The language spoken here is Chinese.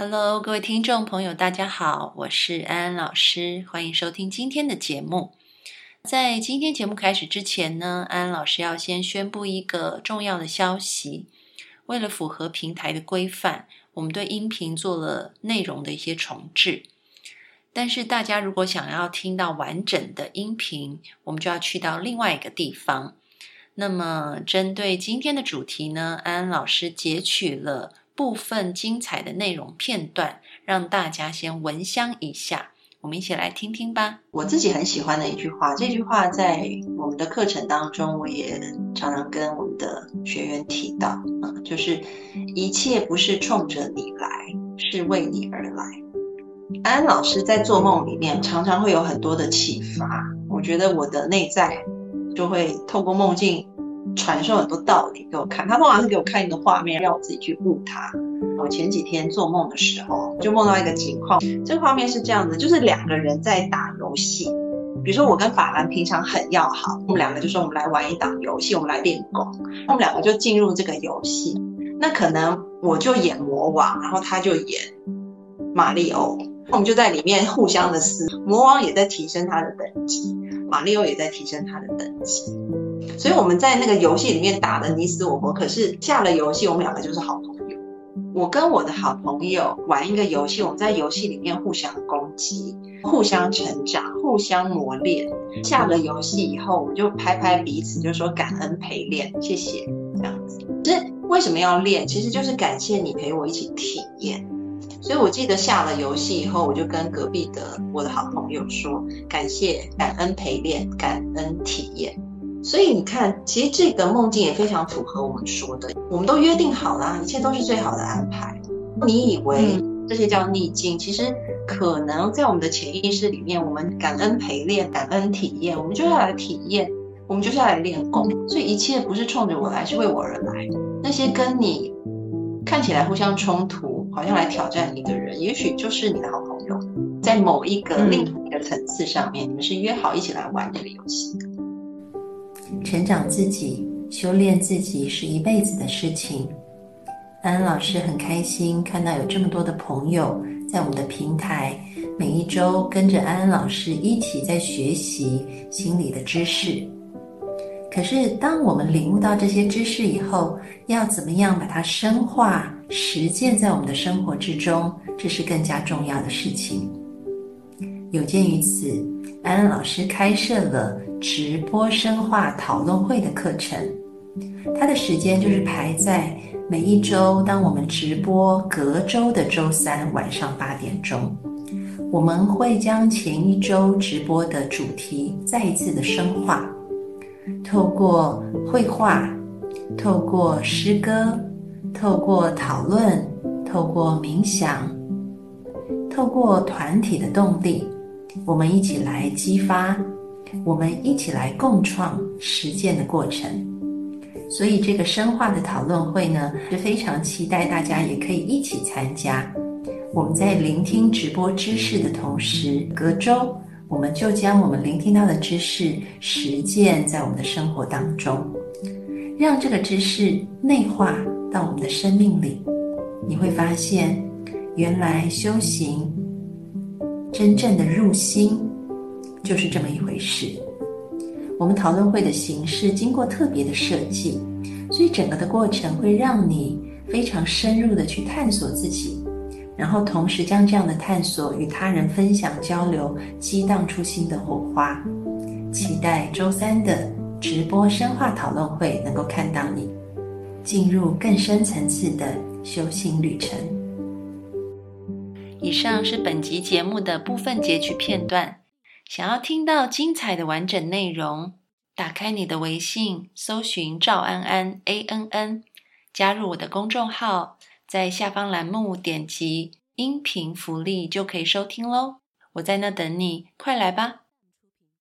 Hello，各位听众朋友，大家好，我是安安老师，欢迎收听今天的节目。在今天节目开始之前呢，安安老师要先宣布一个重要的消息。为了符合平台的规范，我们对音频做了内容的一些重置。但是大家如果想要听到完整的音频，我们就要去到另外一个地方。那么，针对今天的主题呢，安安老师截取了。部分精彩的内容片段，让大家先闻香一下。我们一起来听听吧。我自己很喜欢的一句话，这句话在我们的课程当中，我也常常跟我们的学员提到啊，就是一切不是冲着你来，是为你而来。安安老师在做梦里面常常会有很多的启发，我觉得我的内在就会透过梦境。传授很多道理给我看，他通常是给我看一个画面，让我自己去悟它。我前几天做梦的时候，就梦到一个情况，这个画面是这样的，就是两个人在打游戏。比如说我跟法兰平常很要好，我们两个就说我们来玩一档游戏，我们来练功。我们两个就进入这个游戏，那可能我就演魔王，然后他就演马里欧，我们就在里面互相的撕，魔王也在提升他的等级，马里欧也在提升他的等级。所以我们在那个游戏里面打的你死我活，可是下了游戏，我们两个就是好朋友。我跟我的好朋友玩一个游戏，我们在游戏里面互相攻击、互相成长、互相磨练。下了游戏以后，我们就拍拍彼此，就说感恩陪练，谢谢这样子。这为什么要练？其实就是感谢你陪我一起体验。所以我记得下了游戏以后，我就跟隔壁的我的好朋友说，感谢、感恩陪练、感恩。所以你看，其实这个梦境也非常符合我们说的，我们都约定好了，一切都是最好的安排。你以为这些叫逆境，其实可能在我们的潜意识里面，我们感恩陪练、感恩体验，我们就是要来体验，我们就是要来练功。所以一切不是冲着我来，是为我而来。那些跟你看起来互相冲突、好像来挑战你的人，也许就是你的好朋友，在某一个另一个层次上面，你们是约好一起来玩这个游戏。成长自己、修炼自己是一辈子的事情。安安老师很开心看到有这么多的朋友在我们的平台，每一周跟着安安老师一起在学习心理的知识。可是，当我们领悟到这些知识以后，要怎么样把它深化、实践在我们的生活之中，这是更加重要的事情。有鉴于此，安安老师开设了。直播深化讨论会的课程，它的时间就是排在每一周，当我们直播隔周的周三晚上八点钟，我们会将前一周直播的主题再一次的深化，透过绘画，透过诗歌，透过讨论，透过冥想，透过团体的动力，我们一起来激发。我们一起来共创实践的过程，所以这个深化的讨论会呢，是非常期待大家也可以一起参加。我们在聆听直播知识的同时，隔周我们就将我们聆听到的知识实践在我们的生活当中，让这个知识内化到我们的生命里。你会发现，原来修行真正的入心。就是这么一回事。我们讨论会的形式经过特别的设计，所以整个的过程会让你非常深入的去探索自己，然后同时将这样的探索与他人分享交流，激荡出新的火花。期待周三的直播深化讨论会能够看到你，进入更深层次的修行旅程。以上是本集节目的部分截取片段。想要听到精彩的完整内容，打开你的微信，搜寻赵安安 A N N，加入我的公众号，在下方栏目点击音频福利就可以收听喽。我在那等你，快来吧！